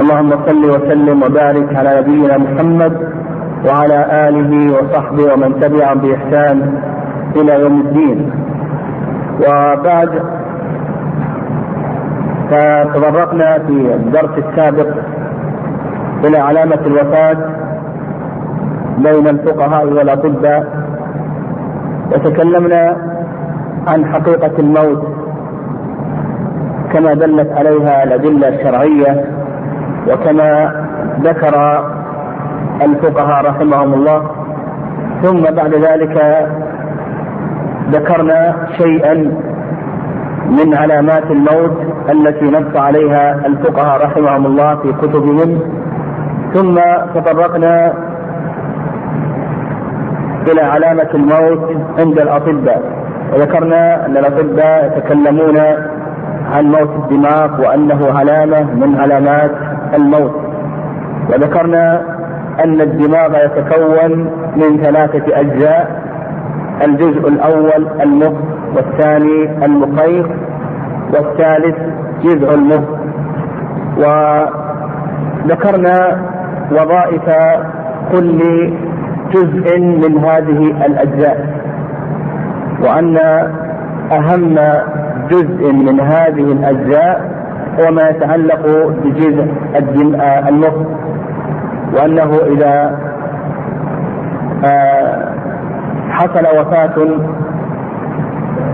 اللهم صل وسلم وبارك على نبينا محمد وعلى آله وصحبه ومن تبعهم بإحسان إلى يوم الدين. وبعد فتطرقنا في الدرس السابق إلى علامة الوفاة بين الفقهاء والأطباء وتكلمنا عن حقيقة الموت كما دلت عليها الأدلة الشرعية وكما ذكر الفقهاء رحمهم الله ثم بعد ذلك ذكرنا شيئا من علامات الموت التي نص عليها الفقهاء رحمهم الله في كتبهم. ثم تطرقنا إلى علامة الموت عند الأطباء. وذكرنا أن الأطباء يتكلمون عن موت الدماغ وأنه علامة من علامات الموت. وذكرنا أن الدماغ يتكون من ثلاثة أجزاء الجزء الأول المخ والثاني المخيخ والثالث جزء المخ. وذكرنا وظائف كل جزء من هذه الأجزاء. وأن أهم جزء من هذه الأجزاء هو ما يتعلق بجزء المخ وأنه إذا حصل وفاة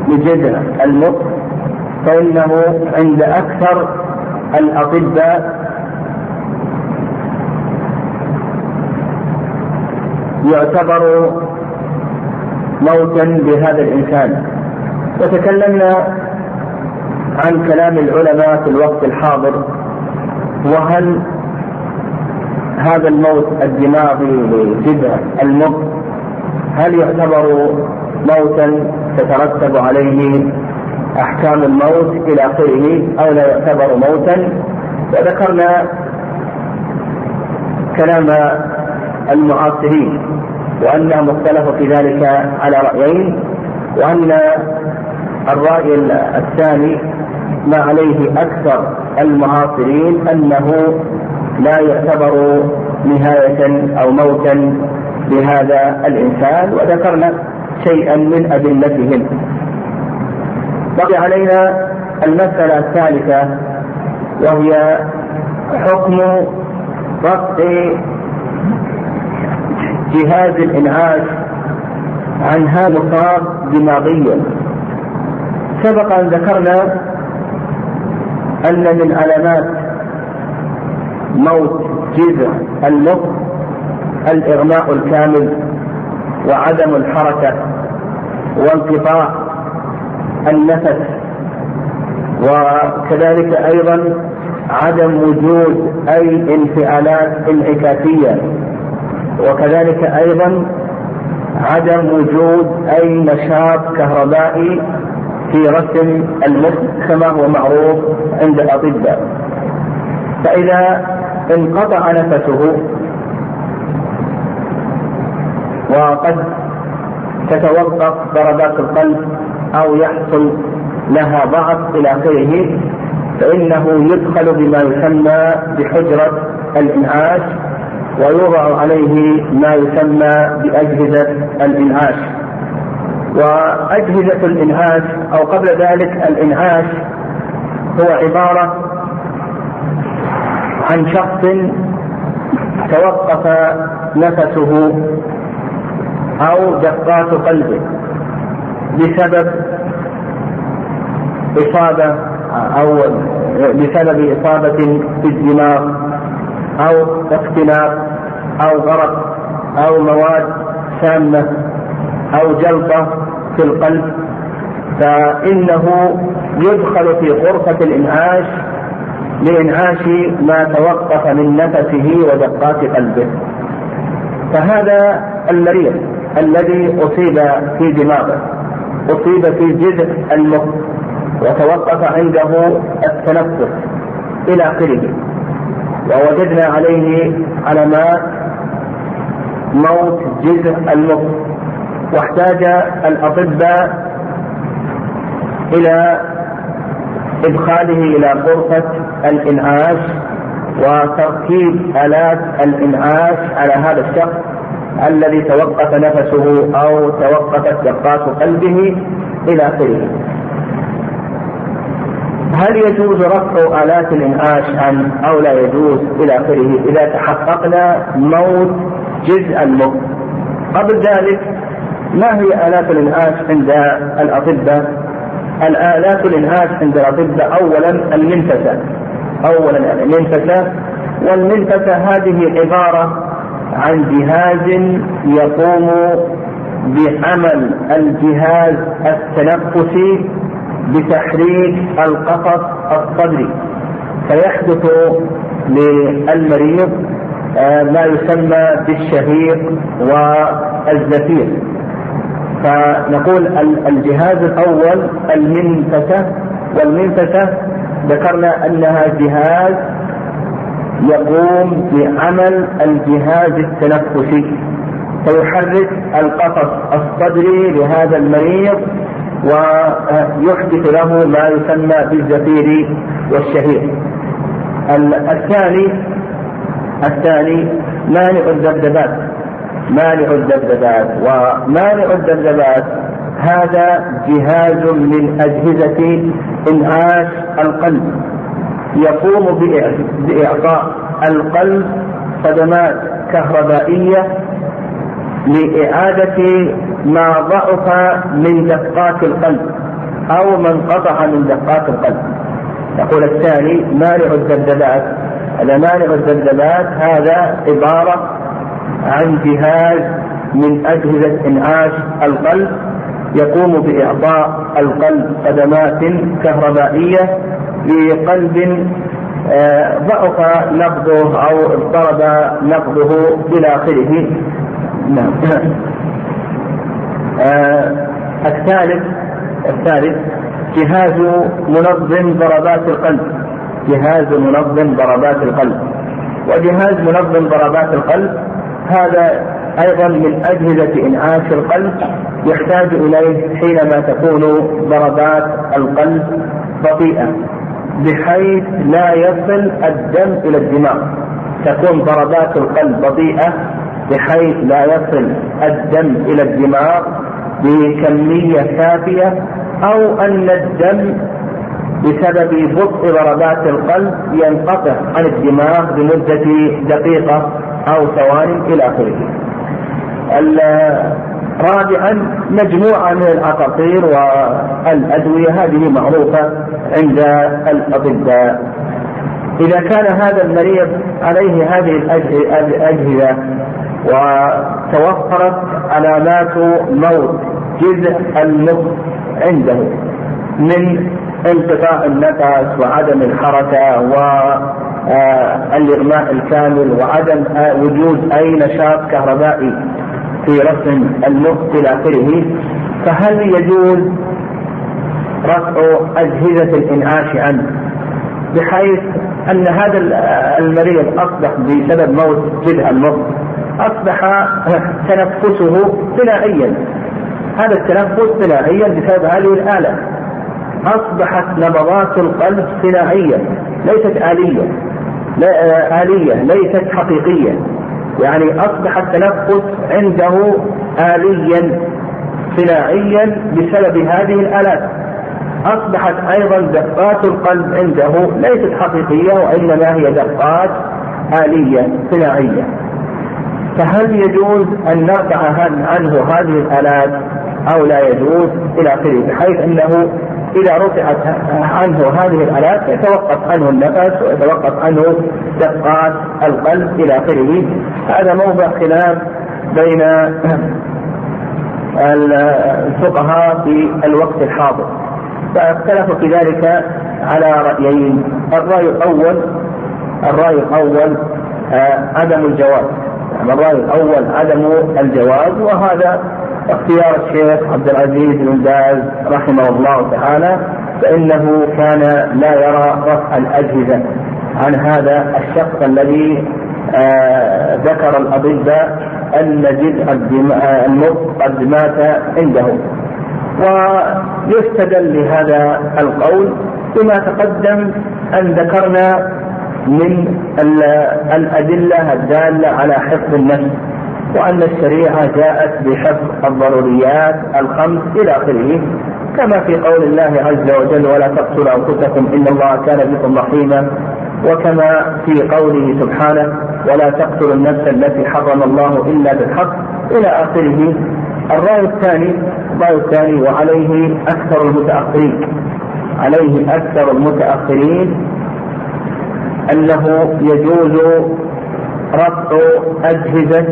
لجذع المخ فإنه عند أكثر الأطباء يعتبر موتا بهذا الإنسان. وتكلمنا عن كلام العلماء في الوقت الحاضر وهل هذا الموت الدماغي لجذع المخ هل يعتبر موتا تترتب عليه أحكام الموت إلى آخره أو لا يعتبر موتا؟ وذكرنا كلام المعاصرين وانهم اختلفوا في ذلك على رأيين وأن الرأي الثاني ما عليه أكثر المعاصرين أنه لا يعتبر نهاية أو موتا لهذا الإنسان وذكرنا شيئا من أدلتهم. بقي علينا المسألة الثالثة وهي حكم رفع جهاز الإنعاش عن هذا دماغيا. سبق أن ذكرنا أن من علامات موت جذع المخ الإغماء الكامل وعدم الحركة وانقطاع النفس وكذلك أيضا عدم وجود أي انفعالات انعكاسية وكذلك أيضا عدم وجود أي نشاط كهربائي في رسم المخ كما هو معروف عند الأطباء. فإذا انقطع نفسه وقد تتوقف ضربات القلب أو يحصل لها ضعف إلى آخره فإنه يدخل بما يسمى بحجرة الإنعاش ويوضع عليه ما يسمى بأجهزة الإنعاش. وأجهزة الإنعاش أو قبل ذلك الإنعاش هو عبارة عن شخص توقف نفسه أو دقات قلبه بسبب إصابة أو بسبب إصابة في الدماغ أو اختلاف أو غرق أو مواد سامة أو جلطة في القلب فإنه يدخل في غرفة الإنعاش لإنعاش ما توقف من نفسه ودقات قلبه. فهذا المريض الذي أصيب في دماغه أصيب في جذع المخ وتوقف عنده التنفس إلى آخره. ووجدنا عليه علامات موت جذع المخ واحتاج الأطباء إلى إدخاله إلى غرفة الإنعاش وتركيب آلات الإنعاش على هذا الشخص الذي توقف نفسه أو توقفت دقات قلبه إلى آخره. هل يجوز رفع آلات الإنعاش عن أو لا يجوز إلى آخره إذا تحققنا موت جزء المخ قبل ذلك ما هي آلات الإنعاش عند الأطباء الآلات الإنعاش عند الأطباء أولا المنفسة أولا المنفسة والمنفسة هذه عبارة عن جهاز يقوم بعمل الجهاز التنفسي بتحريك القفص الصدري. فيحدث للمريض آه، ما يسمى بالشهيق والزفير. فنقول الجهاز الأول المنفسة والمنفسة ذكرنا أنها جهاز يقوم بعمل الجهاز التنفسي. فيحرك القفص الصدري لهذا المريض ويحدث له ما يسمى بالزفير والشهيق الثاني الثاني مانع الذبذبات. مانع الذبذبات ومانع الذبذبات هذا جهاز من أجهزة إنعاش القلب. يقوم بإعطاء القلب صدمات كهربائية لإعادة ما ضعف من دقات القلب أو ما انقطع من دقات القلب. يقول الثاني مانع الذبذبات مانع الذبذبات هذا عبارة عن جهاز من أجهزة إنعاش القلب يقوم بإعطاء القلب خدمات كهربائية لقلب آه، ضعف نبضه أو اضطرب نبضه إلى آخره. نعم. آه، الثالث الثالث جهاز منظم ضربات القلب. جهاز منظم ضربات القلب. وجهاز منظم ضربات القلب هذا أيضا من أجهزة إنعاش القلب يحتاج إليه حينما تكون ضربات القلب بطيئة بحيث لا يصل الدم إلى الدماغ. تكون ضربات القلب بطيئة بحيث لا يصل الدم إلى الدماغ بكمية كافية أو أن الدم بسبب بطء ضربات القلب ينقطع عن الدماغ بمده دقيقة. أو ثوان إلى آخره. رابعا مجموعة من الأساطير والأدوية هذه معروفة عند الأطباء. إذا كان هذا المريض عليه هذه الأجهزة وتوفرت علامات موت جزء المخ عنده من انقطاع النفس وعدم الحركة و آه، الإغماء الكامل وعدم آه، وجود أي نشاط كهربائي في رسم المخ إلى آخره. فهل يجوز رفع أجهزة الإنعاش عنه بحيث أن هذا المريض أصبح بسبب موت جذع المخ أصبح تنفسه ثنائيا هذا التنفس ثنائيا بسبب هذه الآلة. أصبحت نبضات القلب ثنائية ليست لا آلية ليست حقيقية. يعني أصبح التنفس عنده آليا صناعيا بسبب هذه الآلات. أصبحت أيضا دقات القلب عنده ليست حقيقية وإنما هي دقات آلية صناعية. فهل يجوز أن نرفع عنه هذه الآلات أو لا يجوز إلى آخره؟ بحيث أنه إذا رفعت عنه هذه الآلات يتوقف عنه النفس ويتوقف عنه دقات القلب إلى آخره. هذا موضع خلاف بين الفقهاء في الوقت الحاضر. فاختلفوا في ذلك على رأيين. الرأي الأول الرأي الأول آه، عدم الجواز. الرأي الأول عدم الجواز وهذا اختيار الشيخ عبد العزيز بن باز رحمه الله تعالى فإنه كان لا يرى رفع الأجهزة. عن هذا الشخص الذي آه ذكر الأطباء أن جزء المخ قد مات عنده. ويستدل لهذا القول بما تقدم أن ذكرنا من الأدلة الدالة على حفظ النفس. وأن الشريعة جاءت بحفظ الضروريات الخمس إلى آخره. كما في قول الله عز وجل ولا تقتلوا أنفسكم إن الله كان بكم رحيما. وكما في قوله سبحانه ولا تقتلوا النفس التي حرم الله إلا بالحق. إلى آخره. الرأي الثاني الرأي الثاني وعليه أكثر المتأخرين. عليه أكثر المتأخرين أنه يجوز رفع أجهزة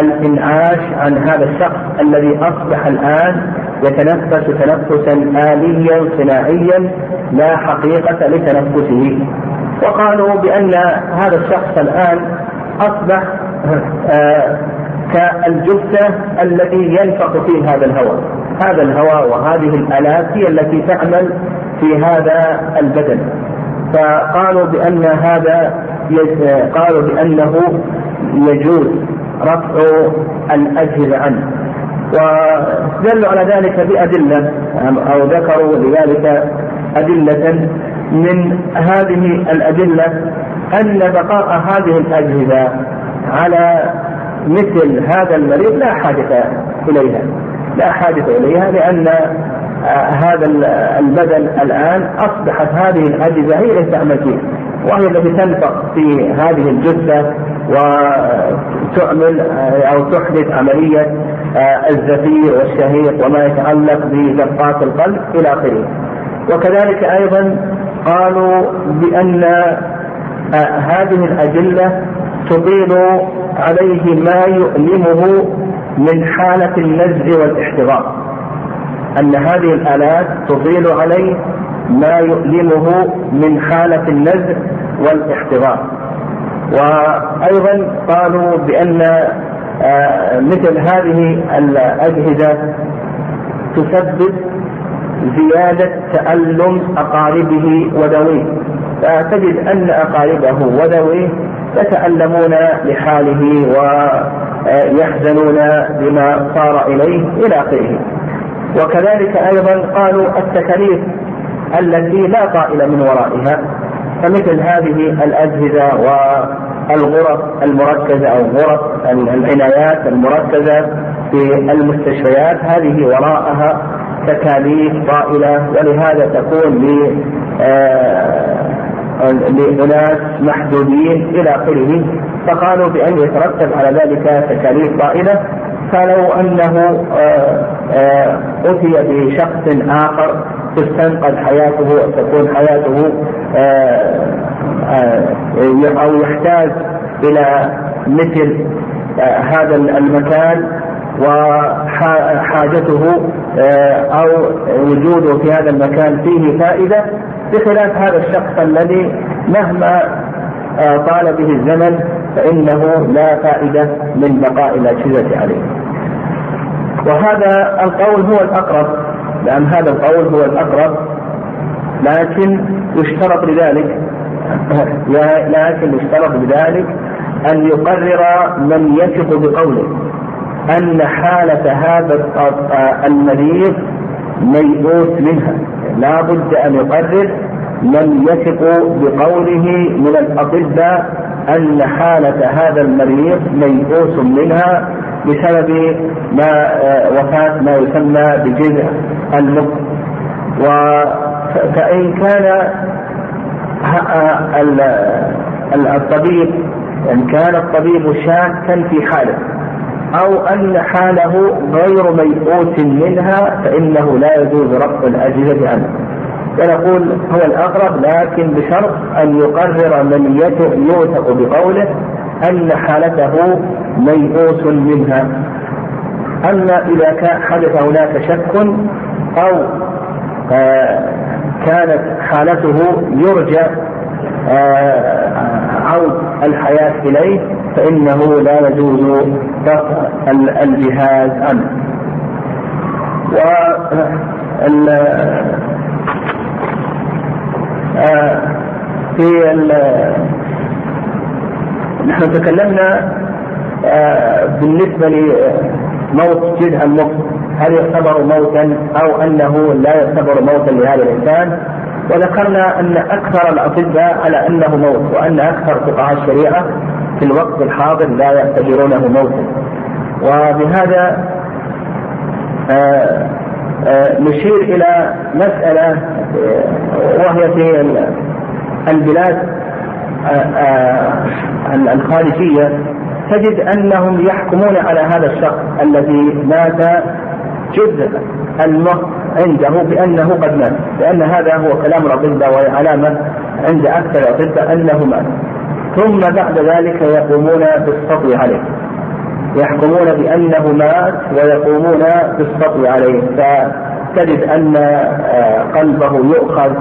الإنعاش عن هذا الشخص الذي أصبح الآن يتنفس تنفسا آليا صناعيا لا حقيقة لتنفسه. وقالوا بأن هذا الشخص الآن أصبح آه كالجثة التي ينفق فيه هذا الهواء. هذا الهواء وهذه الآلات هي التي تعمل في هذا البدن. فقالوا بأن هذا قالوا بأنه يجوز. رفع الأجهزة عنه. ودلوا على ذلك بأدلة أو ذكروا لذلك أدلة من هذه الأدلة أن بقاء هذه الأجهزة على مثل هذا المريض لا حاجة إليها. لا حاجة إليها لأن هذا البدن الآن أصبحت هذه الأجهزة هي التي تعمل فيه وهي التي تنفق في هذه الجثة وتعمل أو تحدث عملية الزفير والشهيق وما يتعلق بدقات القلب إلى آخره. وكذلك أيضا قالوا بأن هذه الأدلة تطيل عليه ما يؤلمه من حالة النزع والاحتضار. أن هذه الآلات تطيل عليه ما يؤلمه من حالة النزع والاحتضار. وأيضا قالوا بأن آه، مثل هذه الأجهزة تسبب زيادة تألم أقاربه وذويه. فتجد أن أقاربه وذويه يتألمون لحاله ويحزنون بما صار إليه إلى آخره. وكذلك أيضا قالوا التكاليف التي لا طائل من ورائها فمثل هذه الأجهزة والغرف المركزة أو غرف العنايات المركزة في المستشفيات. هذه وراءها تكاليف طائلة ولهذا تكون لأناس محدودين إلى آخره. فقالوا بأن يترتب على ذلك تكاليف طائلة. فلو أنه آه، آه، أتي بشخص آخر تستنقذ حياته وتكون حياته آه، أو يحتاج إلى مثل هذا المكان وحاجته أو وجوده في هذا المكان فيه فائدة بخلاف هذا الشخص الذي مهما طال به الزمن فإنه لا فائدة من بقاء الأجهزة عليه. وهذا القول هو الأقرب لأن هذا القول هو الأقرب لكن يشترط لذلك لكن يشترط بذلك أن يقرر من يثق بقوله أن حالة هذا المريض ميؤوس منها. لا بد أن يقرر من يثق بقوله من الأطباء أن حالة هذا المريض ميؤوس منها بسبب ما وفاة ما يسمى بجذع المخ فإن كان الطبيب إن كان الطبيب شاكا في حاله أو أن حاله غير ميؤوس منها فإنه لا يجوز رفع الأجهزة عنه. ونقول هو الأقرب لكن بشرط أن يقرر من يوثق بقوله أن حالته ميؤوس منها. أما إذا كان حدث هناك شك أو آه، كانت حالته يرجى آه، عود الحياة إليه فإنه لا يجوز رفع الجهاز عنه. و آه، في نحن تكلمنا بالنسبة لموت جزء المخ هل يعتبر موتا أو أنه لا يعتبر موتا لهذا الإنسان؟ وذكرنا أن أكثر الأطباء على أنه موت وأن أكثر فقهاء الشريعة في الوقت الحاضر لا يعتبرونه موتا. وبهذا آه، آه، نشير إلى مسألة آه، وهي في البلاد الخارجية. تجد أنهم يحكمون على هذا الشخص الذي مات جزء المخ عنده بأنه قد مات لأن هذا هو كلام الأطباء وهي علامة عند أكثر الأطباء أنه مات. ثم بعد ذلك يقومون بالسطو عليه. يحكمون بأنه مات ويقومون بالسطو عليه. فتجد أن آه، قلبه يؤخذ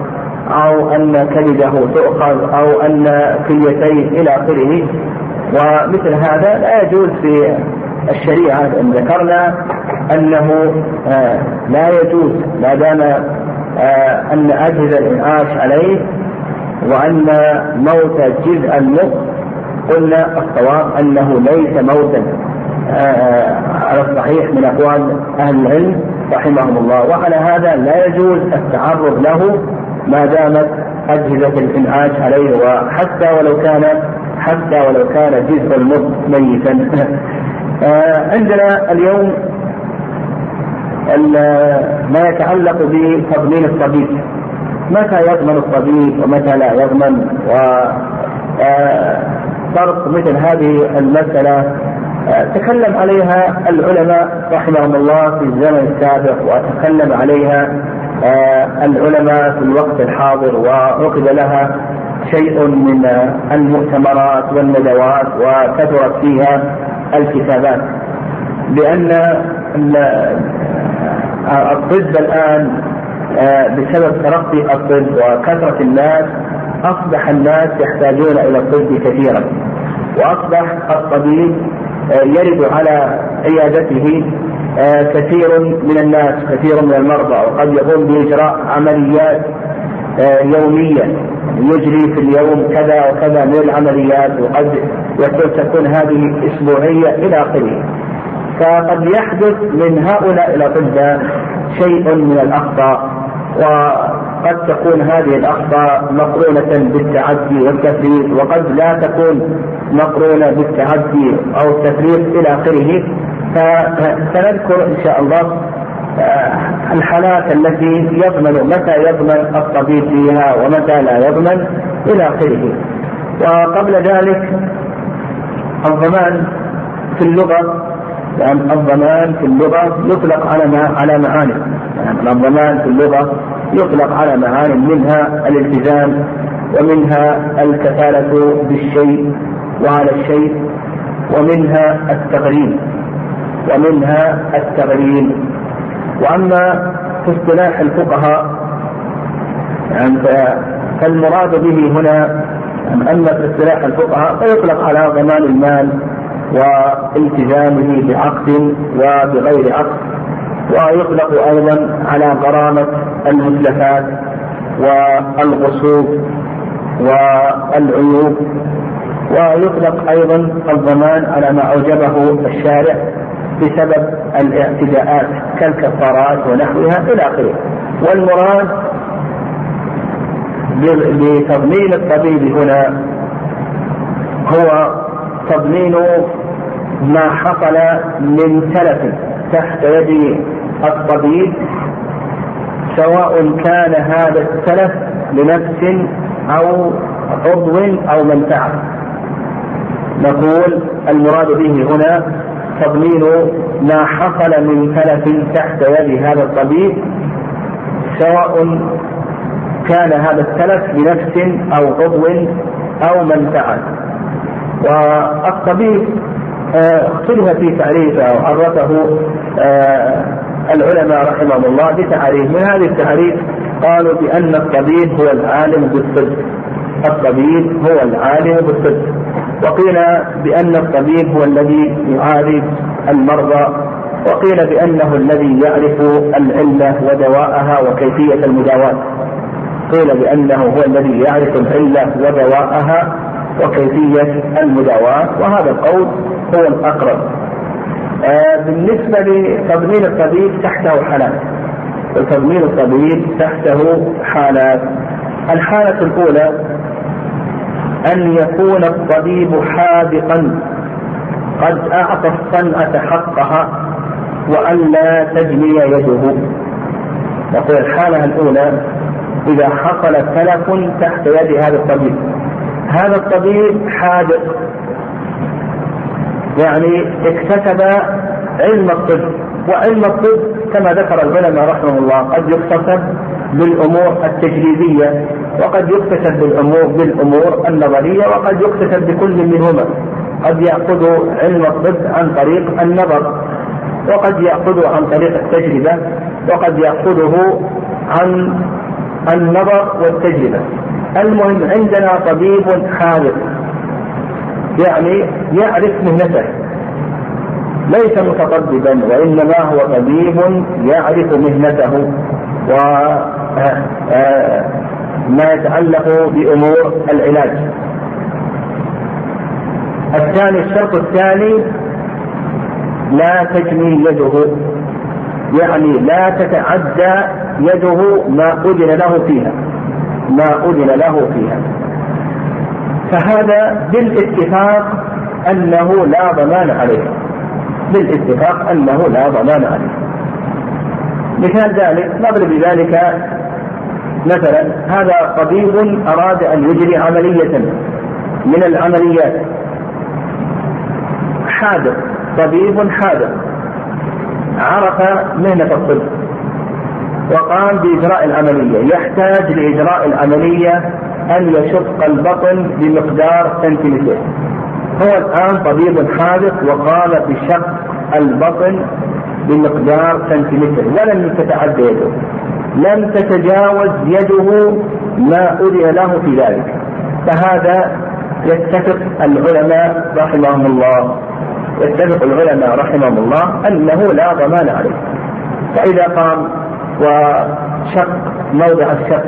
أو أن كبده تؤخذ أو أن كليتيه إلى آخره. ومثل هذا لا يجوز في الشريعة إن ذكرنا أنه آه، لا يجوز ما دام آه، أن أجهزة الإنعاش عليه وأن موت جزء المخ قلنا الصواب أنه ليس موتا آه، على الصحيح من أقوال أهل العلم رحمهم الله. وعلى هذا لا يجوز التعرض له ما دامت أجهزة الإنعاش عليه وحتى ولو كان حتى ولو كان جزء المخ ميتا. آه، عندنا اليوم ما يتعلق بتضمين الطبيب. متى يضمن الطبيب ومتى لا يضمن؟ و آه، فرق مثل هذه المسألة. آه، تكلم عليها العلماء رحمهم الله في الزمن السابق وتكلم عليها العلماء في الوقت الحاضر وعقد لها شيء من المؤتمرات والندوات وكثرت فيها الكتابات. لأن الطب الآن آه، بسبب ترقي الطب وكثرة الناس أصبح الناس يحتاجون إلى الطب كثيرا. وأصبح الطبيب آه، يرد على عيادته آه، كثير من الناس كثير من المرضى وقد يقوم بإجراء عمليات يوميا يجري في اليوم كذا وكذا من العمليات وقد تكون هذه أسبوعية إلى آخره. فقد يحدث من هؤلاء الأطباء شيء من الأخطاء وقد تكون هذه الأخطاء مقرونة بالتعدي والتفريط وقد لا تكون مقرونة بالتعدي أو التفريط إلى آخره فسنذكر إن شاء الله آه، الحالات التي يضمن متى يضمن الطبيب فيها ومتى لا يضمن إلى آخره. وقبل ذلك الضمان في اللغة يعني الضمان في اللغة يطلق على على معاني يعني الضمان في اللغة يطلق على معاني منها الالتزام ومنها الكفالة بالشيء وعلى الشيء ومنها التغريم ومنها التغريم وأما في اصطلاح الفقهاء يعني فالمراد به هنا اما في اصطلاح الفقهاء فيطلق على ضمان المال والتزامه بعقد وبغير عقد. ويطلق أيضا على غرامة المتلفات والغصوب والعيوب. ويطلق أيضا الضمان على ما أوجبه الشارع. بسبب الاعتداءات كالكفارات ونحوها إلى آخره. والمراد بتضمين الطبيب هنا هو تضمين ما حصل من تلف تحت يد الطبيب سواء كان هذا التلف لنفس أو عضو أو منفعة. نقول المراد به هنا تضمين ما حصل من تلف تحت يد هذا الطبيب سواء كان هذا التلف بنفس أو عضو أو منفعه والطبيب آه، اختلف في تعريفه وعرفه آه، العلماء رحمهم الله بتعريف. من هذه التعريف قالوا بأن الطبيب هو العالم بالطب الطبيب هو العالم بالطب وقيل بأن الطبيب هو الذي يعالج المرضى وقيل بأنه الذي يعرف العلة ودواءها وكيفية المداواة. قيل بأنه هو الذي يعرف العلة ودواءها وكيفية المداواة وهذا القول هو الأقرب. آه بالنسبة لتضمين الطبيب تحته حالات. وتضمين الطبيب تحته حالات. الحالة الأولى أن يكون الطبيب حاذقا. قد أعطى الصنعة حقها وأن لا تجني يده. نقول الحالة الأولى إذا حصل تلف تحت يد هذا الطبيب. هذا الطبيب حاذق. يعني اكتسب علم الطب وعلم الطب كما ذكر العلماء رحمه الله قد يكتسب بالأمور التجريبية وقد يكتسب بالامور بالأمور النظرية وقد يكتسب بكل منهما. قد يأخذ علم الطب عن طريق النظر وقد ياخذه عن طريق التجربة وقد يأخذه عن النظر والتجربة. المهم عندنا طبيب حاذق يعني يعرف مهنته ليس متطببا وإنما هو طبيب يعرف مهنته و ما يتعلق بأمور العلاج. الثاني الشرط الثاني لا تجني يده. يعني لا تتعدى يده ما أذن له فيها. ما أذن له فيها. فهذا بالاتفاق أنه لا ضمان عليه. بالاتفاق أنه لا ضمان عليه. مثال ذلك نضرب بذلك مثلا هذا طبيب أراد أن يجري عملية من العمليات. حاذق طبيب حاذق عرف مهنة الطب. وقام بإجراء العملية. يحتاج لإجراء العملية أن يشق البطن بمقدار سنتيمتر. هو الآن طبيب حاذق وقام بشق البطن بمقدار سنتيمتر. ولم تتعدى يده. لم تتجاوز يده ما أذن له في ذلك. فهذا يتفق العلماء رحمهم الله. يتفق العلماء رحمهم الله أنه لا ضمان عليه. فإذا قام وشق موضع الشق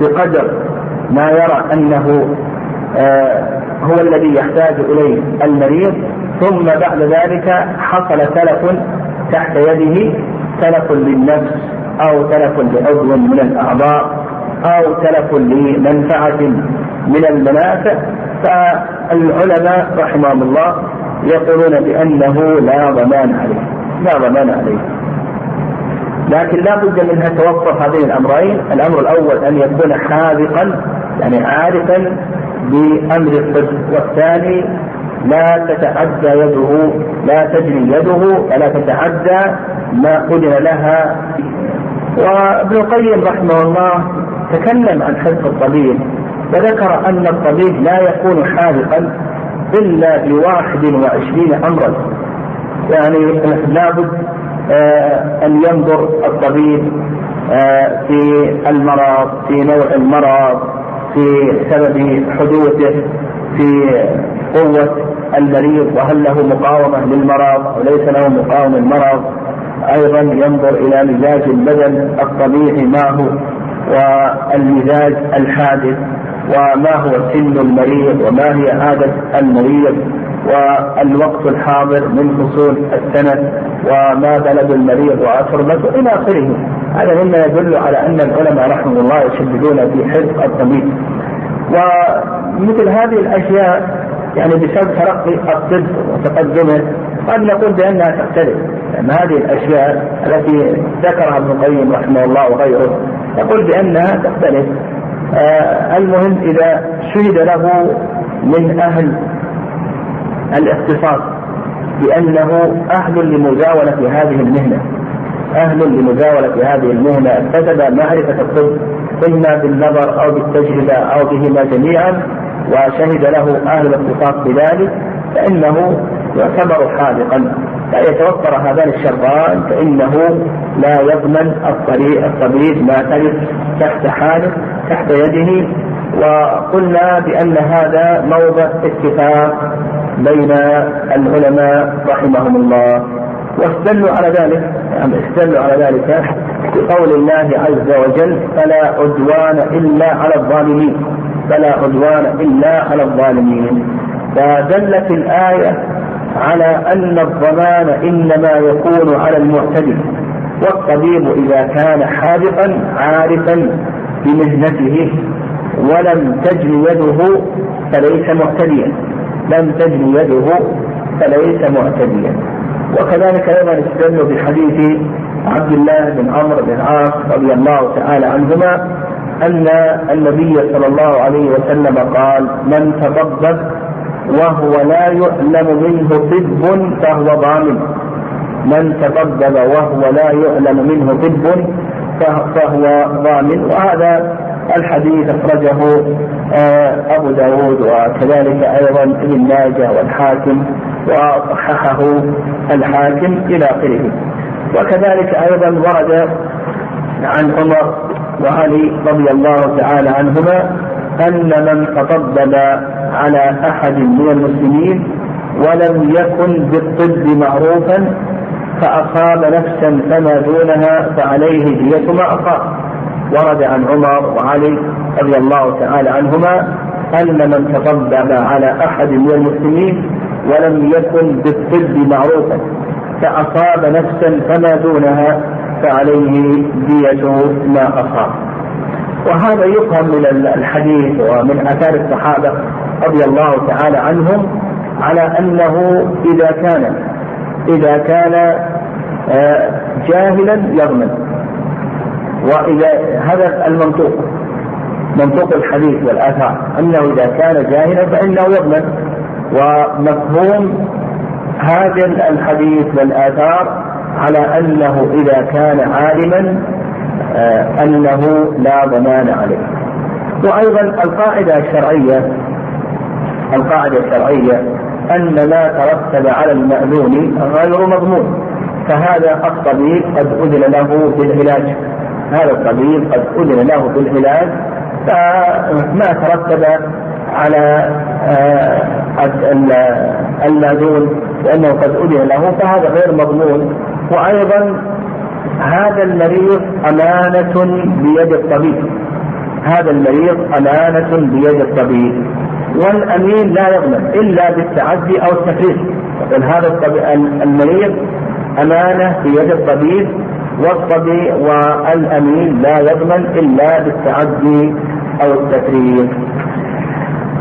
بقدر ما يرى أنه آه هو الذي يحتاج إليه المريض ثم بعد ذلك حصل تلف تحت يده تلف للنفس. أو تلف لعضو من الأعضاء أو تلف لمنفعة من المنافع فالعلماء رحمهم الله يقولون بأنه لا ضمان عليه لا ضمان عليه. لكن لا بد من أن توفر هذين الأمرين الأمر الأول أن يكون حاذقا يعني عارفا بأمر الطب والثاني لا تتعدى يده لا تجري يده فلا تتعدى ما أذن لها وابن القيم رحمه الله تكلم عن حفظ الطبيب وذكر أن الطبيب لا يكون حاذقا إلا بواحد وعشرين أمرا. يعني لابد آه أن ينظر الطبيب آه في المرض في نوع المرض في سبب حدوثه في قوة المريض وهل له مقاومة للمرض أو ليس له مقاومة للمرض. أيضا ينظر إلى مزاج البدن الطبيعي ما هو والمزاج الحادث وما هو سن المريض وما هي عادة المريض والوقت الحاضر من فصول السنة وما بلد المريض وأتربته إلى آخره. هذا مما يدل على أن العلماء رحمه الله يشددون في حفظ الطبيب ومثل هذه الأشياء يعني بسبب ترقي الطب وتقدمه قد نقول بأنها تختلف. هذه الأشياء التي ذكرها ابن القيم رحمه الله وغيره يقول بأنها تختلف. آه المهم إذا شهد له من أهل الاختصاص بأنه أهل لمزاولة هذه المهنة. أهل لمزاولة هذه المهنة. اكتسب معرفة الطب إما بالنظر أو بالتجربة أو بهما جميعا وشهد له أهل الاختصاص بذلك فإنه يعتبر حاذقا. يتوفر هذان الشرطان فإنه لا يضمن الطريق الطبيب ما تلف تحت حاله تحت يده. وقلنا بأن هذا موضع اتفاق بين العلماء رحمهم الله. واستدلوا على ذلك يعني استدلوا على ذلك بقول الله عز وجل فلا عدوان إلا على الظالمين. فلا عدوان إلا على الظالمين. فدلت الآية على أن الضمان إنما يكون على المعتدي والطبيب إذا كان حاذقا عارفا بمهنته ولم تجن يده فليس معتديا لم تجن يده فليس معتديا. وكذلك أيضا استدلوا بحديث عبد الله بن عمرو بن العاص رضي الله تعالى عنهما أن النبي صلى الله عليه وسلم قال من تطبب وهو لا يعلم منه طب فهو ضامن من تطبب وهو لا يعلم منه طب فهو ضامن وهذا الحديث أخرجه آه، أبو داود وكذلك أيضا ابن ماجه والحاكم وصححه الحاكم إلى آخره. وكذلك أيضا ورد عن عمر وعلي رضي الله تعالى عنهما أن من تطبب على أحد من المسلمين ولم يكن بالطب معروفا فأصاب نفسا فما دونها فعليه دية ما أصاب. ورد عن عمر وعلي رضي الله تعالى عنهما أن من تطبب على أحد من المسلمين ولم يكن بالطب معروفا فأصاب نفسا فما دونها فعليه دية ما أصاب. وهذا يفهم من الحديث ومن آثار الصحابة رضي الله تعالى عنهم على أنه إذا كان إذا كان آه، جاهلا يضمن وإذا هذا المنطوق منطوق الحديث والآثار أنه إذا كان جاهلا فإنه يضمن ومفهوم هذا الحديث والآثار على أنه إذا كان عالما أنه لا ضمان عليه. وأيضا القاعدة الشرعية القاعدة الشرعية أن ما ترتب على المأذون غير مضمون. فهذا الطبيب قد أذن له بالعلاج. هذا الطبيب قد أذن له بالعلاج. فما ترتب على آه، المأذون لأنه قد أذن له فهذا غير مضمون. وأيضا هذا المريض أمانة بيد الطبيب. هذا المريض أمانة بيد الطبيب. والأمين لا يضمن إلا بالتعدي أو التفريط يقول هذا المريض أمانة بيد الطبيب والطبيب والأمين لا يضمن إلا بالتعدي أو التفريط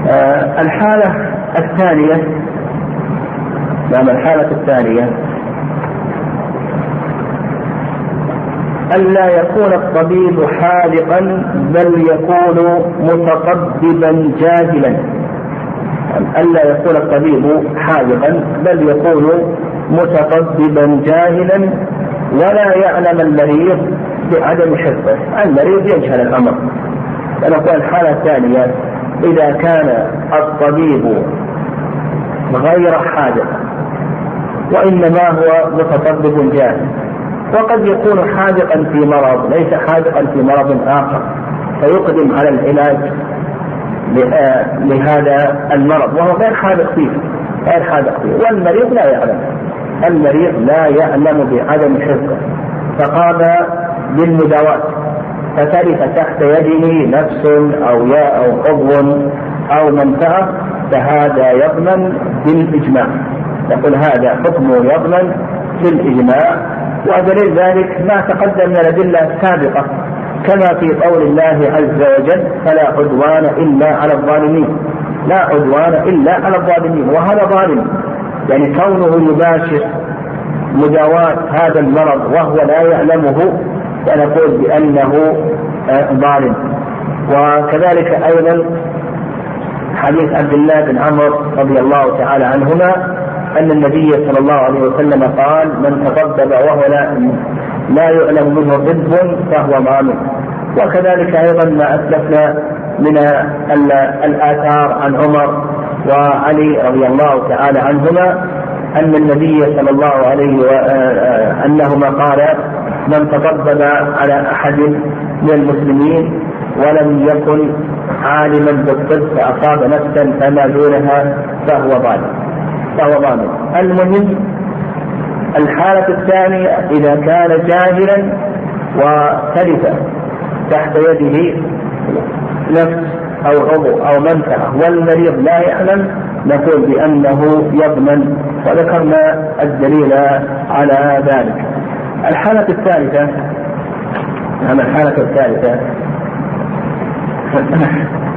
آه الحالة الثانية. نعم الحالة الثانية. ألا يكون الطبيب حالقا بل يكون متطببا جاهلا. ألا يكون الطبيب حالقا بل يكون متطببا جاهلا. ولا يعلم المريض بعدم حفظه. المريض يجهل الأمر. فنقول الحالة الثانية إذا كان الطبيب غير حاذق وإنما هو متطبب جاهل. وقد يكون حاذقا في مرض ليس حاذقا في مرض آخر فيقدم على العلاج لهذا المرض وهو غير حاذق فيه غير حاذق فيه. والمريض لا يعلم المريض لا يعلم بعدم حفظه فقام بالمداواة فتلف تحت يده نفس أو ياء أو عضو أو منفعة فهذا يضمن بالإجماع. يقول هذا حكمه يضمن بالإجماع. ودليل ذلك ما تقدم من الأدلة السابقة كما في قول الله عز وجل فلا عدوان إلا على الظالمين. لا عدوان إلا على الظالمين وهذا ظالم. يعني كونه يباشر مداواة هذا المرض وهو لا يعلمه فنقول بأنه آه، ظالم. وكذلك أيضا حديث عبد الله بن عمرو رضي الله تعالى عنهما أن النبي صلى الله عليه وسلم قال من تطبب وهو لا لا يعلم منه طب فهو ضامن وكذلك أيضا ما أسلفنا من الآثار عن عمر وعلي رضي الله تعالى عنهما أن النبي صلى الله عليه وأنهما أنهما قال من تطبب على أحد من المسلمين ولم يكن عالما بالطب فأصاب نفسا فما دونها فهو ظالم فهو ظالم المهم الحالة الثانية إذا كان جاهلا وتلف تحت يده نفس أو عضو أو منفعة والمريض لا يعلم نقول بأنه يضمن. وذكرنا الدليل على ذلك. الحالة الثالثة نعم الحالة الثالثة.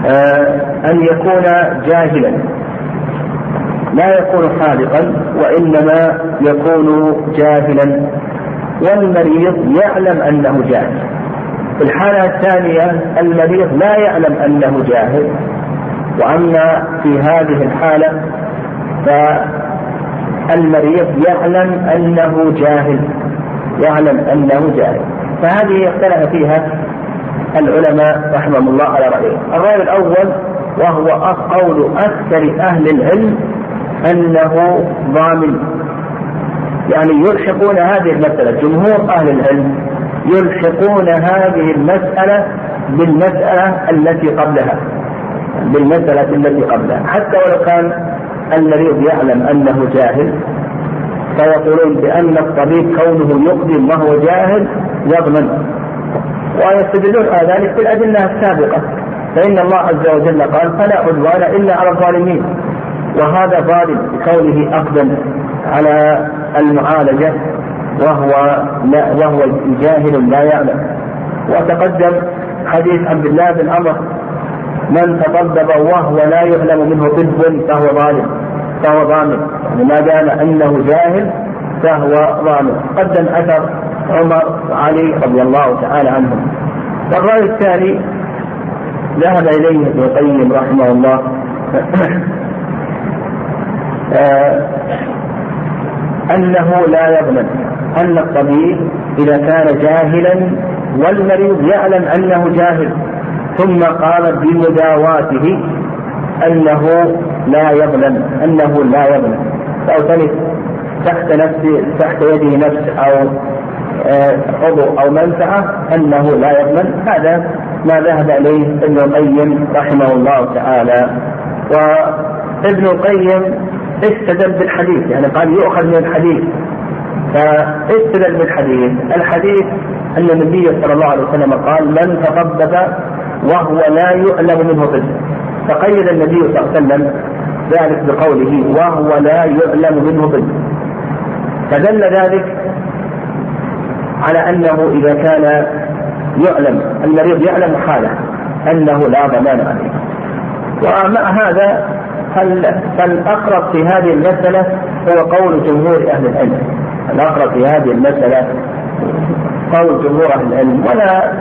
آه، أن يكون جاهلا. لا يكون حاذقا وإنما يكون جاهلا. والمريض يعلم أنه جاهل. في الحالة الثانية المريض لا يعلم أنه جاهل. وأما في هذه الحالة فالمريض يعلم أنه جاهل. يعلم أنه جاهل. فهذه اختلف فيها العلماء رحمهم الله على رأيهم. الرأي الأول وهو قول أكثر أهل العلم أنه ضامن. يعني يلحقون هذه المسألة. جمهور أهل العلم يلحقون هذه المسألة بالمسألة التي قبلها. بالمسألة التي قبلها. حتى ولو كان المريض يعلم أنه جاهل فيقولون بأن الطبيب كونه يقدم وهو جاهل يضمن. ويستدلون على ذلك بالأدلة السابقة. فإن الله عز وجل قال فلا عدوان إلا على الظالمين. وهذا ظالم بكونه أقدم على المعالجة وهو لا وهو جاهل لا يعلم. وتقدم حديث عبد الله بن عمر من تطبب وهو لا يعلم منه طب فهو ظالم. فهو ظالم. يعني ما دام إنه جاهل فهو ظالم. قدم أثر عمر وعلي رضي الله تعالى عنهم والرأي الثاني ذهب إليه ابن القيم رحمه الله. آه، أنه لا يظلم أن الطبيب إذا كان جاهلا والمريض يعلم أنه جاهل ثم قام بمداواته أنه لا يظلم أنه لا يظلم أو تلف تحت نفس تحت يده نفس أو آه، عضو أو منفعة أنه لا يظلم هذا ما ذهب إليه ابن القيم رحمه الله تعالى. وابن القيم استدل بالحديث؟ يعني قال يؤخذ من الحديث. فاستدل بالحديث؟ الحديث أن النبي صلى الله عليه وسلم قال من تطبب وهو لا يعلم منه طب. فقيد النبي صلى الله عليه وسلم ذلك بقوله وهو لا يعلم منه طب. فدل ذلك على أنه إذا كان يعلم المريض يعلم حاله أنه لا ضمان عليه. ومع هذا فالأقرب في هذه المسألة هو قول جمهور أهل العلم. الأقرب في هذه المسألة قول جمهور أهل العلم. ولا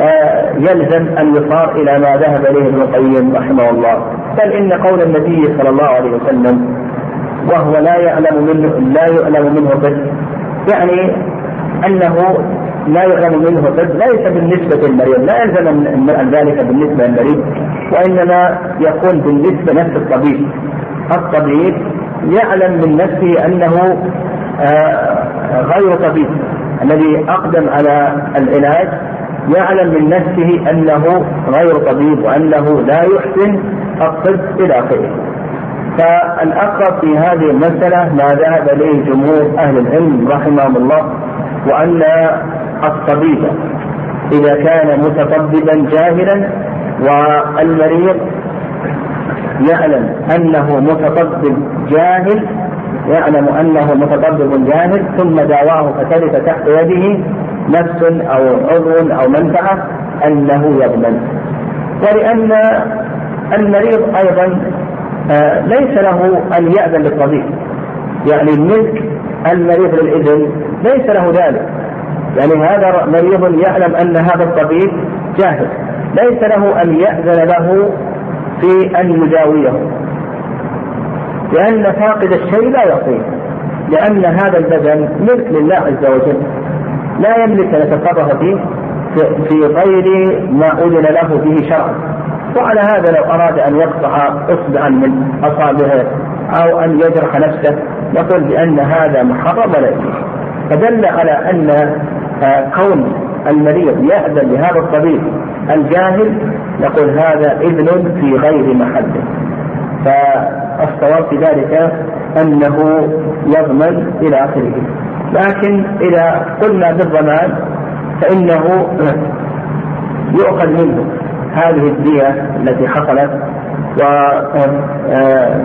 آه، يلزم أن يصار إلى ما ذهب إليه ابن القيم رحمه الله. بل إن قول النبي صلى الله عليه وسلم وهو لا يعلم منه لا يعلم منه طب يعني أنه لا يعلم منه طب ليس بالنسبة للمريض لا يلزم ان ذلك بالنسبة للمريض وإنما يكون بالنسبة نفس الطبيب الطبيب يعلم من نفسه أنه آه، غير طبيب الذي أقدم على العلاج يعلم من نفسه أنه غير طبيب وأنه لا يحسن الطب إلى آخره. فالأقرب في هذه المسألة ما ذهب إليه جمهور أهل العلم رحمهم الله وأن الطبيب إذا كان متطببا جاهلا والمريض يعلم أنه متطبب جاهل يعلم أنه متطبب جاهل ثم داواه فتلف تحت يده نفس أو عضو أو منفعة أنه يضمن. ولأن المريض أيضا آه، ليس له أن يأذن للطبيب. يعني الملك المريض للإذن ليس له ذلك. يعني هذا مريض يعلم أن هذا الطبيب جاهل. ليس له أن يأذن له في أن يداويه لأن فاقد الشيء لا يعطيه لأن هذا البدن ملك لله عز وجل. لا يملك ان يتصرف فيه في غير ما أذن له به شرعا. وعلى هذا لو أراد أن يقطع أصبعا من أصابعه أو أن يجرح نفسه نقول بأن هذا محرم ولا فدل على أن آه، كون المريض يأذن لهذا الطبيب الجاهل نقول هذا إذن في غير محله. فالصواب في ذلك أنه يضمن إلى آخره. لكن إذا قلنا بالضمان فإنه يؤخذ منه هذه الدية التي حصلت و آه،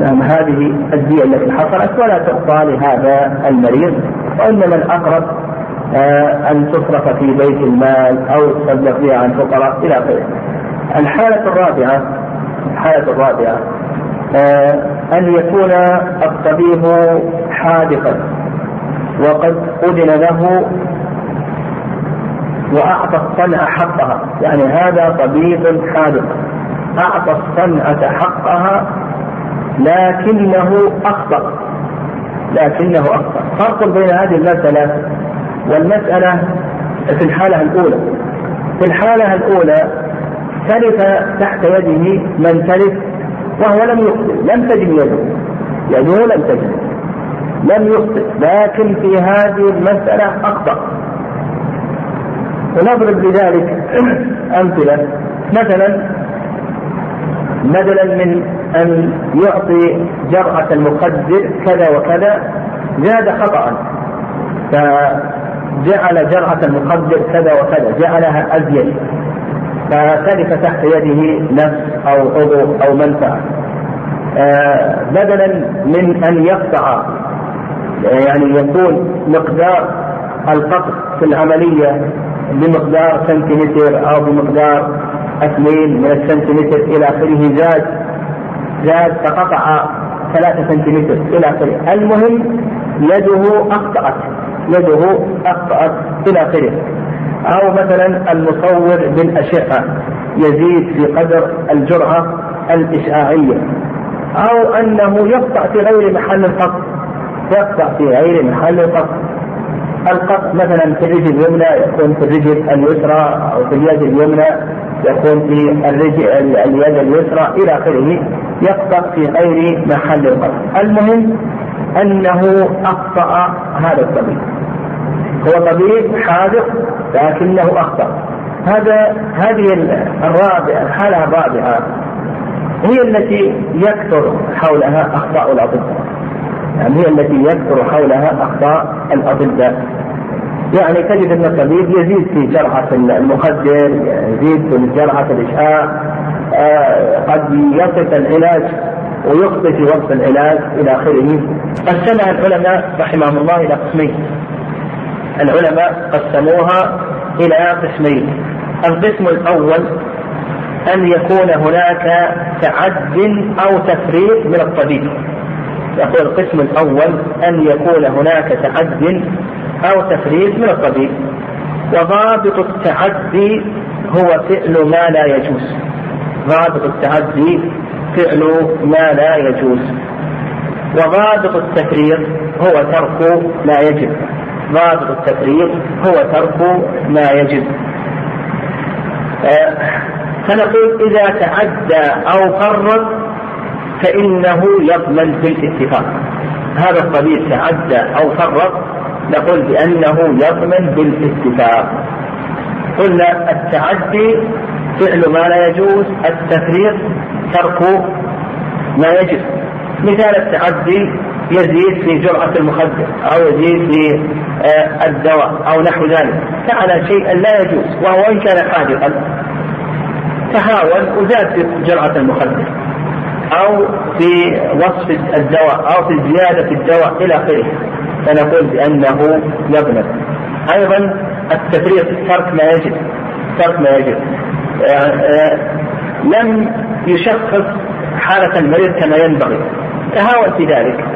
نعم هذه الدية التي حصلت ولا تعطى لهذا المريض وإنما الأقرب آه، أن تصرف في بيت المال أو تصدق بها عن فقراء إلى آخره. الحالة الرابعة الحالة الرابعة آه، أن يكون الطبيب حادقا وقد أذن له وأعطى الصنعة حقها. يعني هذا طبيب حادق أعطى الصنعة حقها لكنه أخطأ. لكنه أخطأ. فرق بين هذه المسألة والمسألة في الحالة الأولى. في الحالة الأولى تلف تحت يده من تلف وهو لم يخطئ لم تجد يده. يده لم تجد لم يخطئ لكن في هذه المسألة أخطأ. ونضرب لذلك أمثلة. مثلا بدلا من أن يعطي جرعة المخدر كذا وكذا زاد خطأ. فجعل جرعة المخدر كذا وكذا جعلها أزيد. فتلف تحت يده نفس أو عضو أو منفعة. آه بدلا من أن يقطع يعني يكون مقدار القطع في العملية بمقدار سنتيمتر أو بمقدار اثنين من السنتيمتر إلى آخره زاد زاد فقطع ثلاثة سنتيمتر إلى آخره. المهم يده أخطأت. يده أخطأت إلى آخره. أو مثلا المصور بالأشعة يزيد في قدر الجرعة الإشعاعية. أو أنه يقطع في غير محل القطع. يقطع في غير محل القطع. القط مثلا في الرجل اليمنى يكون في الرجل اليسرى أو في اليد اليمنى يكون في الرجل اليد اليسرى إلى آخره يقطع في غير محل القطع. المهم أنه اخطا هذا الطبيب هو طبيب حاذق لكنه أخطأ. هذا هذه الرابعه الحالة الرابعة هي التي يكثر حولها أخطاء الأطباء. يعني هي التي يكثر حولها أخطاء الأطباء. يعني تجد أن الطبيب يزيد في جرعة المخدر يزيد في جرعة الإشعاع آه، قد يصف العلاج ويخطئ في وصف العلاج إلى آخره. قسمها العلماء رحمهم الله إلى قسمين. العلماء قسموها إلى قسمين. القسم الأول أن يكون هناك تعد أو تفريط من الطبيب. يقول القسم الأول أن يكون هناك تعد أو تفريط من الطبيب. وضابط التعدي هو فعل ما لا يجوز. ضابط التعدي فعل ما لا يجوز. وضابط التفريط هو ترك ما يجب. ضابط التفريط هو ترك ما يجب. آه، فنقول إذا تعدى أو فرط فإنه يضمن بالاتفاق هذا الطبيب تعدى أو فرط نقول بأنه يضمن بالاتفاق قلنا التعدي فعل ما لا يجوز التفريط ترك ما يجب. مثال التعدي يزيد في جرعة المخدر أو يزيد في آه، الدواء أو نحو ذلك. فعل شيئا لا يجوز وهو إن كان حادقا تهاون وزاد في جرعة المخدر أو في وصف الدواء أو في زيادة الدواء إلى آخره. فنقول بأنه يبلغ. أيضا التفريط ترك ما يجب ترك ما يجب. آه، لم يشخص حالة المريض كما ينبغي. تهاون في ذلك.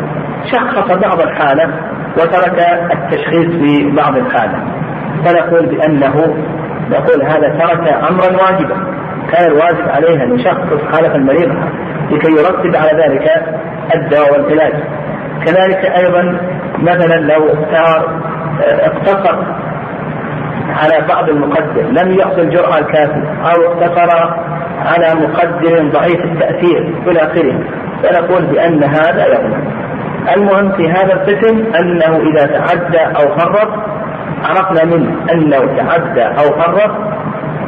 شخص بعض الحالة وترك التشخيص في بعض الحالة. فنقول بأنه نقول هذا ترك أمرا واجبا. كان الواجب عليه أن يشخص حالة المريض لكي يرتب على ذلك الدواء والعلاج. كذلك أيضا مثلا لو اختار اقتصر على بعض المقدر لم يأخذ الجرعة الكافية أو اقتصر على مقدر ضعيف التأثير إلى آخره. فنقول بأن هذا يضمن المهم في هذا القسم أنه إذا تعدى أو فرط عرفنا منه أنه تعدى أو فرط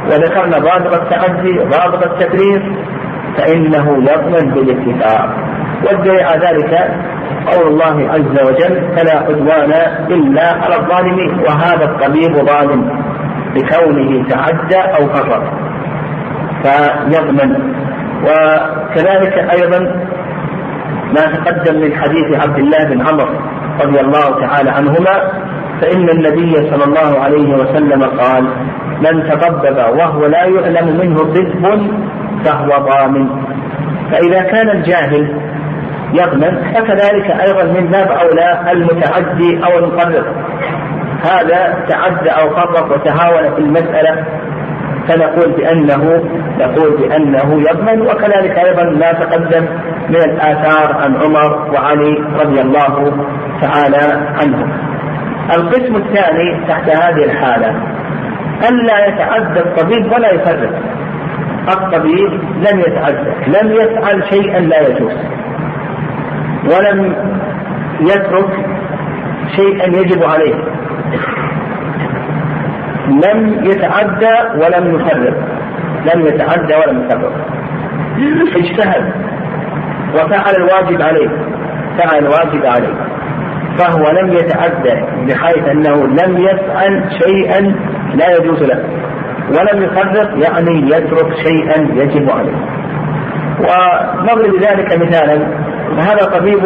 وذكرنا ضابط التعدي ضابط التفريط فإنه يضمن بالاتفاق. والدليل على ذلك قول الله عز وجل فلا عدوان إلا على الظالمين. وهذا الطبيب ظالم بكونه تعدى أو فرط. فيضمن. وكذلك أيضا ما تقدم من حديث عبد الله بن عمرو رضي الله تعالى عنهما فإن النبي صلى الله عليه وسلم قال من تطبب وهو لا يعلم منه طب فهو ضامن. فإذا كان الجاهل يضمن فكذلك أيضا من باب أولى المتعدي أو المقرر هذا تعدى أو فرط وتهاون في المسألة فنقول بأنه نقول بأنه يضمن وكذلك أيضا ما تقدم من الآثار عن عمر وعلي رضي الله تعالى عنهم. القسم الثاني تحت هذه الحالة ألا يتعدى الطبيب ولا يفرق. الطبيب لم يتعدى، لم يفعل شيئا لا يجوز. ولم يترك شيئا يجب عليه لم يتعدى ولم يفرق لم يتعدى ولم يفرق اجتهد وفعل الواجب عليه. فعل الواجب عليه. فهو لم يتعدى بحيث أنه لم يفعل شيئا لا يجوز له. ولم يفرق يعني يترك شيئا يجب عليه. ونضرب ذلك مثالا. فهذا طبيب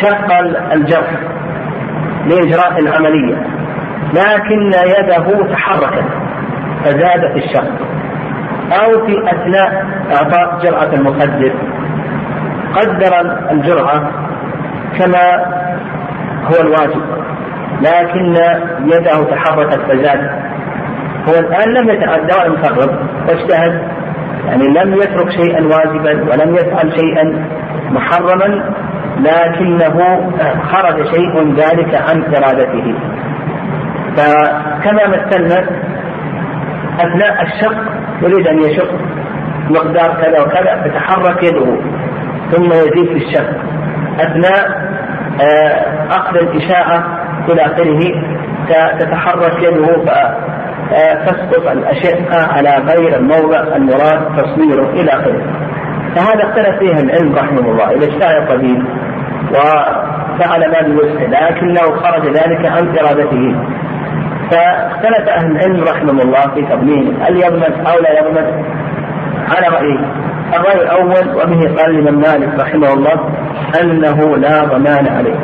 شق الجرح لإجراء العملية لكن يده تحركت فزادت الشق. أو في أثناء إعطاء جرعة المخدر قدر الجرعة كما هو الواجب لكن يده تحركت فزادت هو الآن لم يتعدى ولم يفرط واجتهد يعني لم يترك شيئا واجبا ولم يفعل شيئا محرما لكنه خرج شيء ذلك عن إرادته. فكما مثلنا أثناء الشق يريد أن يشق مقدار كذا وكذا فتحرك يده ثم يزيد في الشق. أثناء آه، أخذ الإشاعة إلى آخره تتحرك يده تسقط الأشعة على غير الموضع المراد تصويره إلى آخره. فهذا اختلف فيه العلم رحمه الله إذا اجتهد الطبيب وفعل ما بوسعه لكنه خرج ذلك عن إرادته. فاختلف أهل العلم رحمه الله في تضمين هل يضمن أو لا يضمن على رأيه الرأي الأول وبه قال الإمام مالك رحمه الله أنه لا ضمان عليه.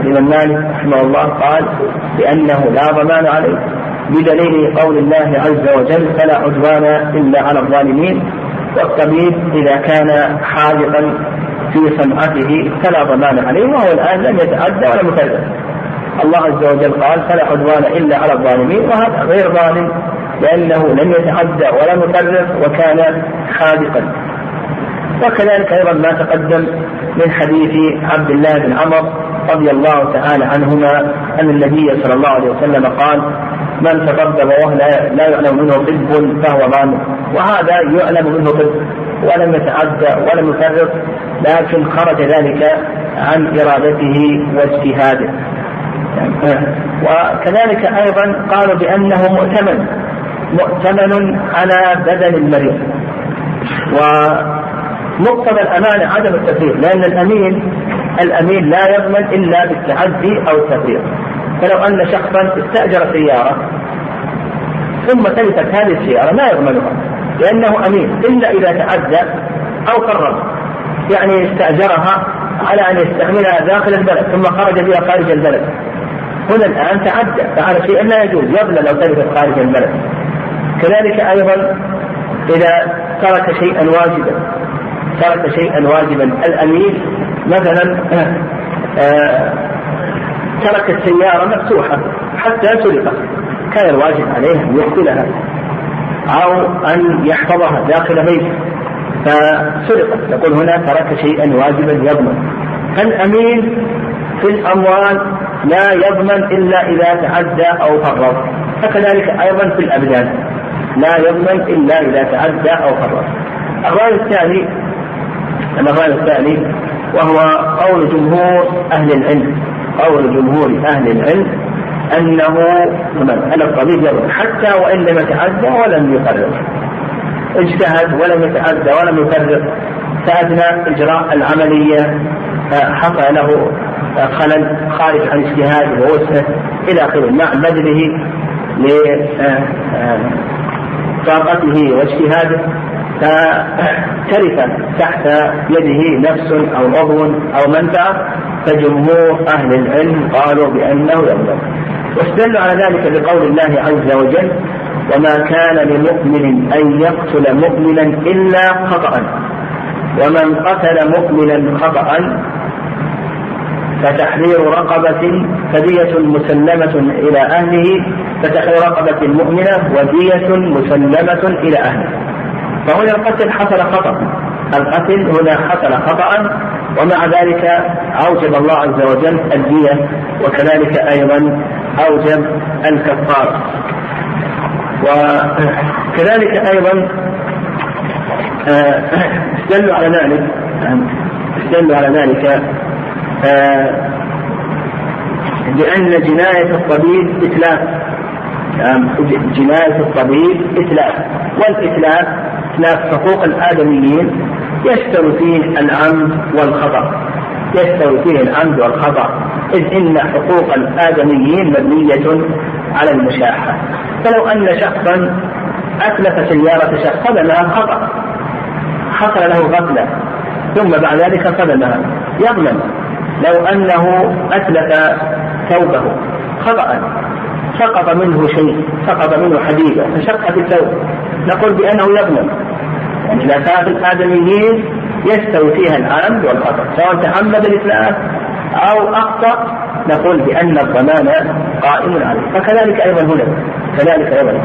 الإمام مالك رحمه الله قال بأنه لا ضمان عليه. بدليل قول الله عز وجل فلا عدوان إلا على الظالمين والطبيب إذا كان حاذقا في صنعته فلا ضمان عليه وهو الآن لم يتعدى ولا مكلف. الله عز وجل قال فلا عدوان إلا على الظالمين وهذا غير ظالم لأنه لم يتعدى ولا مكلف وكان حاذقا. وكذلك أيضا ما تقدم من حديث عبد الله بن عمر رضي الله تعالى عنهما أن النبي صلى الله عليه وسلم قال من تقدم وهو لا يعلم منه طب فهو ضامن وهذا يعلم منه طب ولم يتعدى ولم يفرط لكن خرج ذلك عن إرادته واجتهاده. وكذلك أيضا قالوا بأنه مؤتمن مؤتمن على بدن المريض. ومقتضى الامانه عدم التفريط لأن الأمين الأمين لا يضمن إلا بالتعدي أو التفريط فلو أن شخصا استأجر سيارة ثم تلفت هذه السيارة لا يضمنها لأنه أمين إلا إذا تعدى أو قرر. يعني استأجرها على أن يستعملها داخل البلد ثم خرج بها خارج البلد. هنا الآن تعدى فهذا شيء لا يجوز يظلم لو تلفت خارج البلد. كذلك أيضا إذا ترك شيئا واجبا ترك شيئا واجبا. الامين مثلا آه ترك السيارة مفتوحة حتى سرقت كان الواجب عليه أن يقتلها أو أن يحفظها داخل بيته فسرقت. يقول هنا ترك شيئا واجبا يضمن فالأمين في الأموال لا يضمن إلا إذا تعدى أو فرط. فكذلك أيضا في الأبدان. لا يضمن إلا إذا تعدى أو فرط. الرأي الثاني الرأي الثاني وهو قول جمهور أهل العلم. قول جمهور أهل العلم أنه أن الطبيب يضمن. حتى وإن لم يتعدى ولم يقرر اجتهد ولم يتعدى ولم يقرر فأثناء إجراء العملية حصل له خلل خارج عن اجتهاده ووسعه إلى آخره مع بذله لطاقته واجتهاده فترث تحت يده نفس أو عضو أو منفعة فجمهور أهل العلم قالوا بأنه يظلم واستدلوا على ذلك بقول الله عز وجل وما كان لمؤمن أن يقتل مؤمنا إلا خطأ ومن قتل مؤمنا خطأ فتحرير رقبة فدية مسلمة إلى أهله فتحرير رقبة مؤمنة ودية مسلمة إلى أهله. فهنا القتل حصل خطأ. القتل هنا حصل خطأ ومع ذلك أوجب الله عز وجل الدية وكذلك أيضا أوجب الكفارة. وكذلك أيضا آه، استدلوا على ذلك استدلوا على ذلك آه، جناية الطبيب إتلاف. جناية الطبيب إتلاف. والإتلاف إتلاف حقوق الآدميين. يستوي فيه العمد والخطأ يستوي فيه العمد والخطأ إذ إن حقوق الآدميين مبنية على المشاحة. فلو أن شخصا أتلف سيارة شخص صدمها خطأ. حصل له غفلة. ثم بعد ذلك صدمها يظلم. لو أنه أتلف ثوبه خطأ سقط منه شيء سقط منه حديدة فشق في الثوب نقول بأنه يظلم يعني كان الآدميين يستوي فيها العمد والخطأ سواء تحمد الإتلاف أو أخطأ نقول بأن الضمان قائم عليه. فكذلك أيضا هنا كذلك أيضا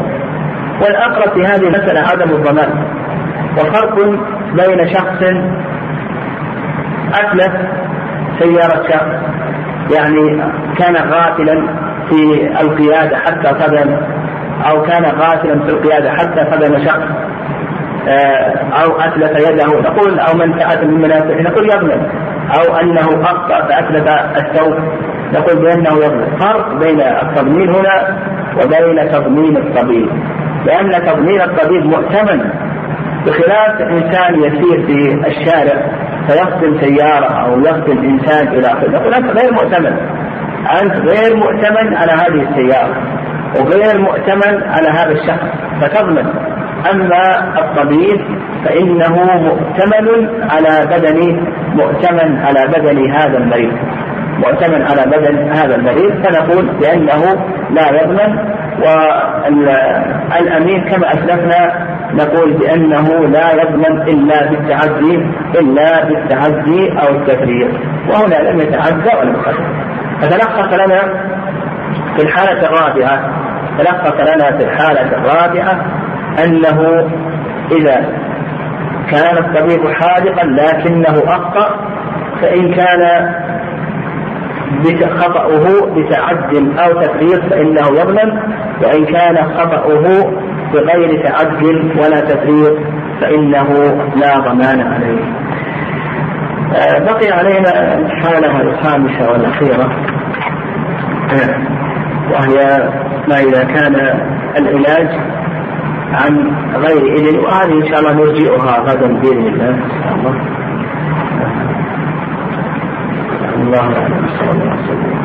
والأقرب في هذه المسألة عدم الضمان. وفرق بين شخص أتلف سيارة شخص يعني كان غافلا في القيادة حتى قدم أو كان غافلا في القيادة حتى قدم شخص آه، أو أتلف يده. نقول أو من فعل من منافعه نقول يظلم. أو أنه أخطأ فأتلف الثوب. نقول بأنه يظلم. فرق بين التضمين هنا وبين تضمين الطبيب. لأن تضمين الطبيب مؤتمن بخلاف إنسان يسير في الشارع فيقتل سيارة أو يقتل إنسان إلى آخره. نقول أنت غير مؤتمن. أنت غير مؤتمن على هذه السيارة وغير مؤتمن على هذا الشخص. فتضمن. أما الطبيب فإنه مؤتمن على بدن مؤتمن على بدن هذا المريض. مؤتمن على بدن هذا المريض. فنقول بأنه لا يضمن. والأمين كما أسلفنا نقول بأنه لا يضمن إلا بالتعدي إلا بالتعدي أو التفريط وهنا لم يتعدى ولم يقدر فتلخص لنا في الحالة الرابعة تلخص لنا في الحالة الرابعة أنه إذا كان الطبيب حاذقا لكنه أخطأ فإن كان خطأه بتعد أو تفريط فإنه يظلم وإن كان خطأه بغير تعد ولا تفريط فإنه لا ضمان عليه. آه، بقي علينا الحالة الخامسة والأخيرة. وهي ما إذا كان العلاج عن غير إذن وهذه إن شاء الله نرجئها غدا بإذن الله. إن شاء الله. الله أعلم. صلى الله عليه وسلم.